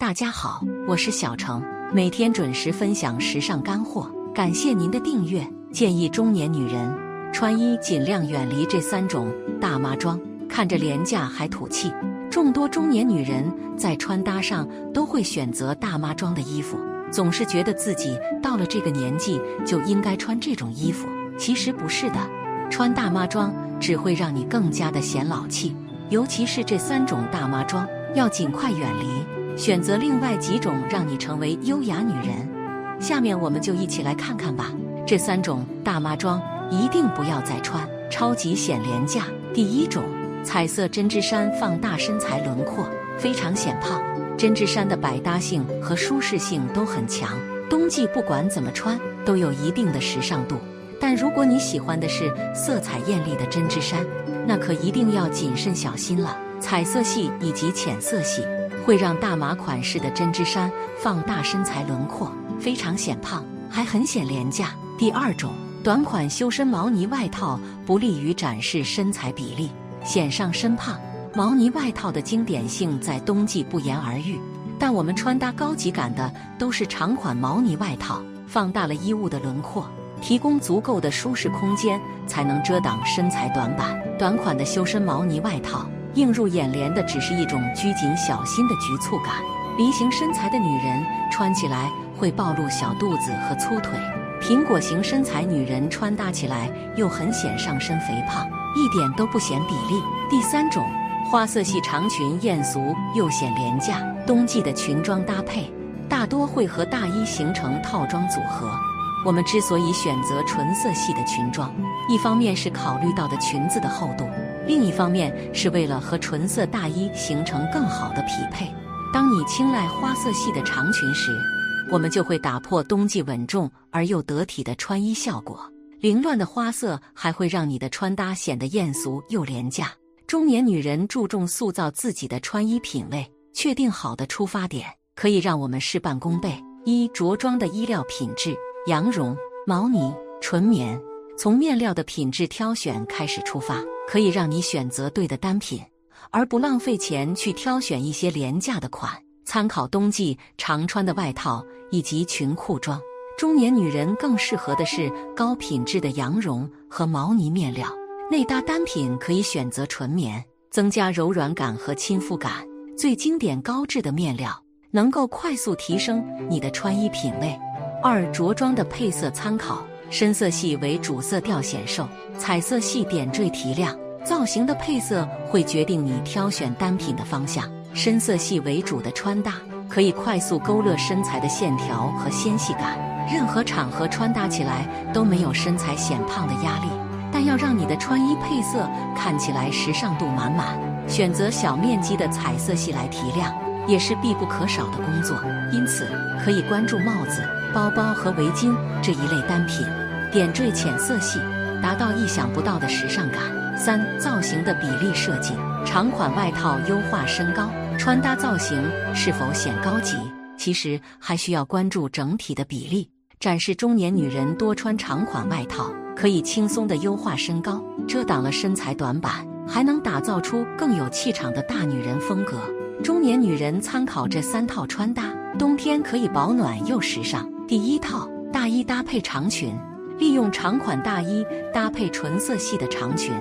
大家好，我是小程，每天准时分享时尚干货，感谢您的订阅。建议中年女人穿衣尽量远离这三种大妈装，看着廉价还土气。众多中年女人在穿搭上都会选择大妈装的衣服，总是觉得自己到了这个年纪就应该穿这种衣服。其实不是的，穿大妈装只会让你更加的显老气，尤其是这三种大妈装，要尽快远离。选择另外几种，让你成为优雅女人。下面我们就一起来看看吧。这三种大妈装一定不要再穿，超级显廉价。第一种，彩色针织衫放大身材轮廓，非常显胖。针织衫的百搭性和舒适性都很强，冬季不管怎么穿都有一定的时尚度。但如果你喜欢的是色彩艳丽的针织衫，那可一定要谨慎小心了。彩色系以及浅色系。会让大码款式的针织衫放大身材轮廓，非常显胖，还很显廉价。第二种，短款修身毛呢外套不利于展示身材比例，显上身胖。毛呢外套的经典性在冬季不言而喻，但我们穿搭高级感的都是长款毛呢外套，放大了衣物的轮廓，提供足够的舒适空间，才能遮挡身材短板。短款的修身毛呢外套。映入眼帘的只是一种拘谨小心的局促感。梨形身材的女人穿起来会暴露小肚子和粗腿，苹果型身材女人穿搭起来又很显上身肥胖，一点都不显比例。第三种，花色系长裙艳俗又显廉价。冬季的裙装搭配大多会和大衣形成套装组合。我们之所以选择纯色系的裙装，一方面是考虑到的裙子的厚度。另一方面是为了和纯色大衣形成更好的匹配。当你青睐花色系的长裙时，我们就会打破冬季稳重而又得体的穿衣效果。凌乱的花色还会让你的穿搭显得艳俗又廉价。中年女人注重塑造自己的穿衣品味，确定好的出发点可以让我们事半功倍。一着装的衣料品质：羊绒、毛呢、纯棉。从面料的品质挑选开始出发。可以让你选择对的单品，而不浪费钱去挑选一些廉价的款。参考冬季常穿的外套以及裙裤装，中年女人更适合的是高品质的羊绒和毛呢面料。内搭单品可以选择纯棉，增加柔软感和亲肤感。最经典高质的面料能够快速提升你的穿衣品味。二着装的配色参考。深色系为主色调显瘦，彩色系点缀提亮。造型的配色会决定你挑选单品的方向。深色系为主的穿搭可以快速勾勒身材的线条和纤细感，任何场合穿搭起来都没有身材显胖的压力。但要让你的穿衣配色看起来时尚度满满，选择小面积的彩色系来提亮也是必不可少的工作。因此，可以关注帽子、包包和围巾这一类单品。点缀浅色系，达到意想不到的时尚感。三、造型的比例设计，长款外套优化身高，穿搭造型是否显高级，其实还需要关注整体的比例。展示中年女人多穿长款外套，可以轻松的优化身高，遮挡了身材短板，还能打造出更有气场的大女人风格。中年女人参考这三套穿搭，冬天可以保暖又时尚。第一套，大衣搭配长裙。利用长款大衣搭配纯色系的长裙，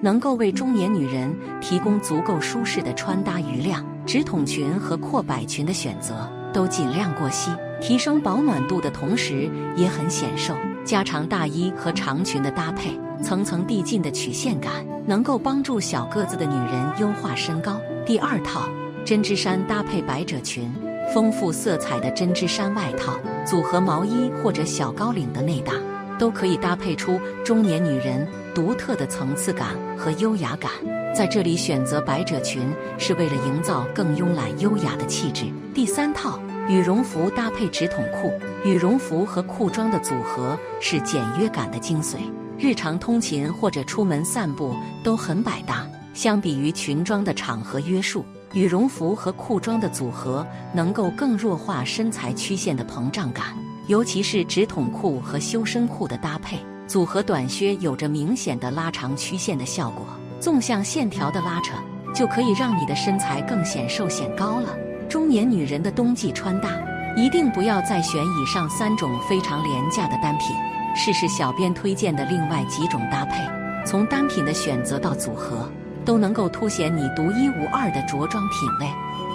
能够为中年女人提供足够舒适的穿搭余量。直筒裙和阔摆裙的选择都尽量过膝，提升保暖度的同时也很显瘦。加长大衣和长裙的搭配，层层递进的曲线感，能够帮助小个子的女人优化身高。第二套针织衫搭配百褶裙，丰富色彩的针织衫外套组合毛衣或者小高领的内搭。都可以搭配出中年女人独特的层次感和优雅感。在这里选择百褶裙，是为了营造更慵懒优雅的气质。第三套羽绒服搭配直筒裤，羽绒服和裤装的组合是简约感的精髓，日常通勤或者出门散步都很百搭。相比于裙装的场合约束，羽绒服和裤装的组合能够更弱化身材曲线的膨胀感尤其是直筒裤和修身裤的搭配组合短靴有着明显的拉长曲线的效果纵向线条的拉扯就可以让你的身材更显瘦显高了。中年女人的冬季穿搭一定不要再选以上三种非常廉价的单品试试小编推荐的另外几种搭配从单品的选择到组合。都能够凸显你独一无二的着装品味。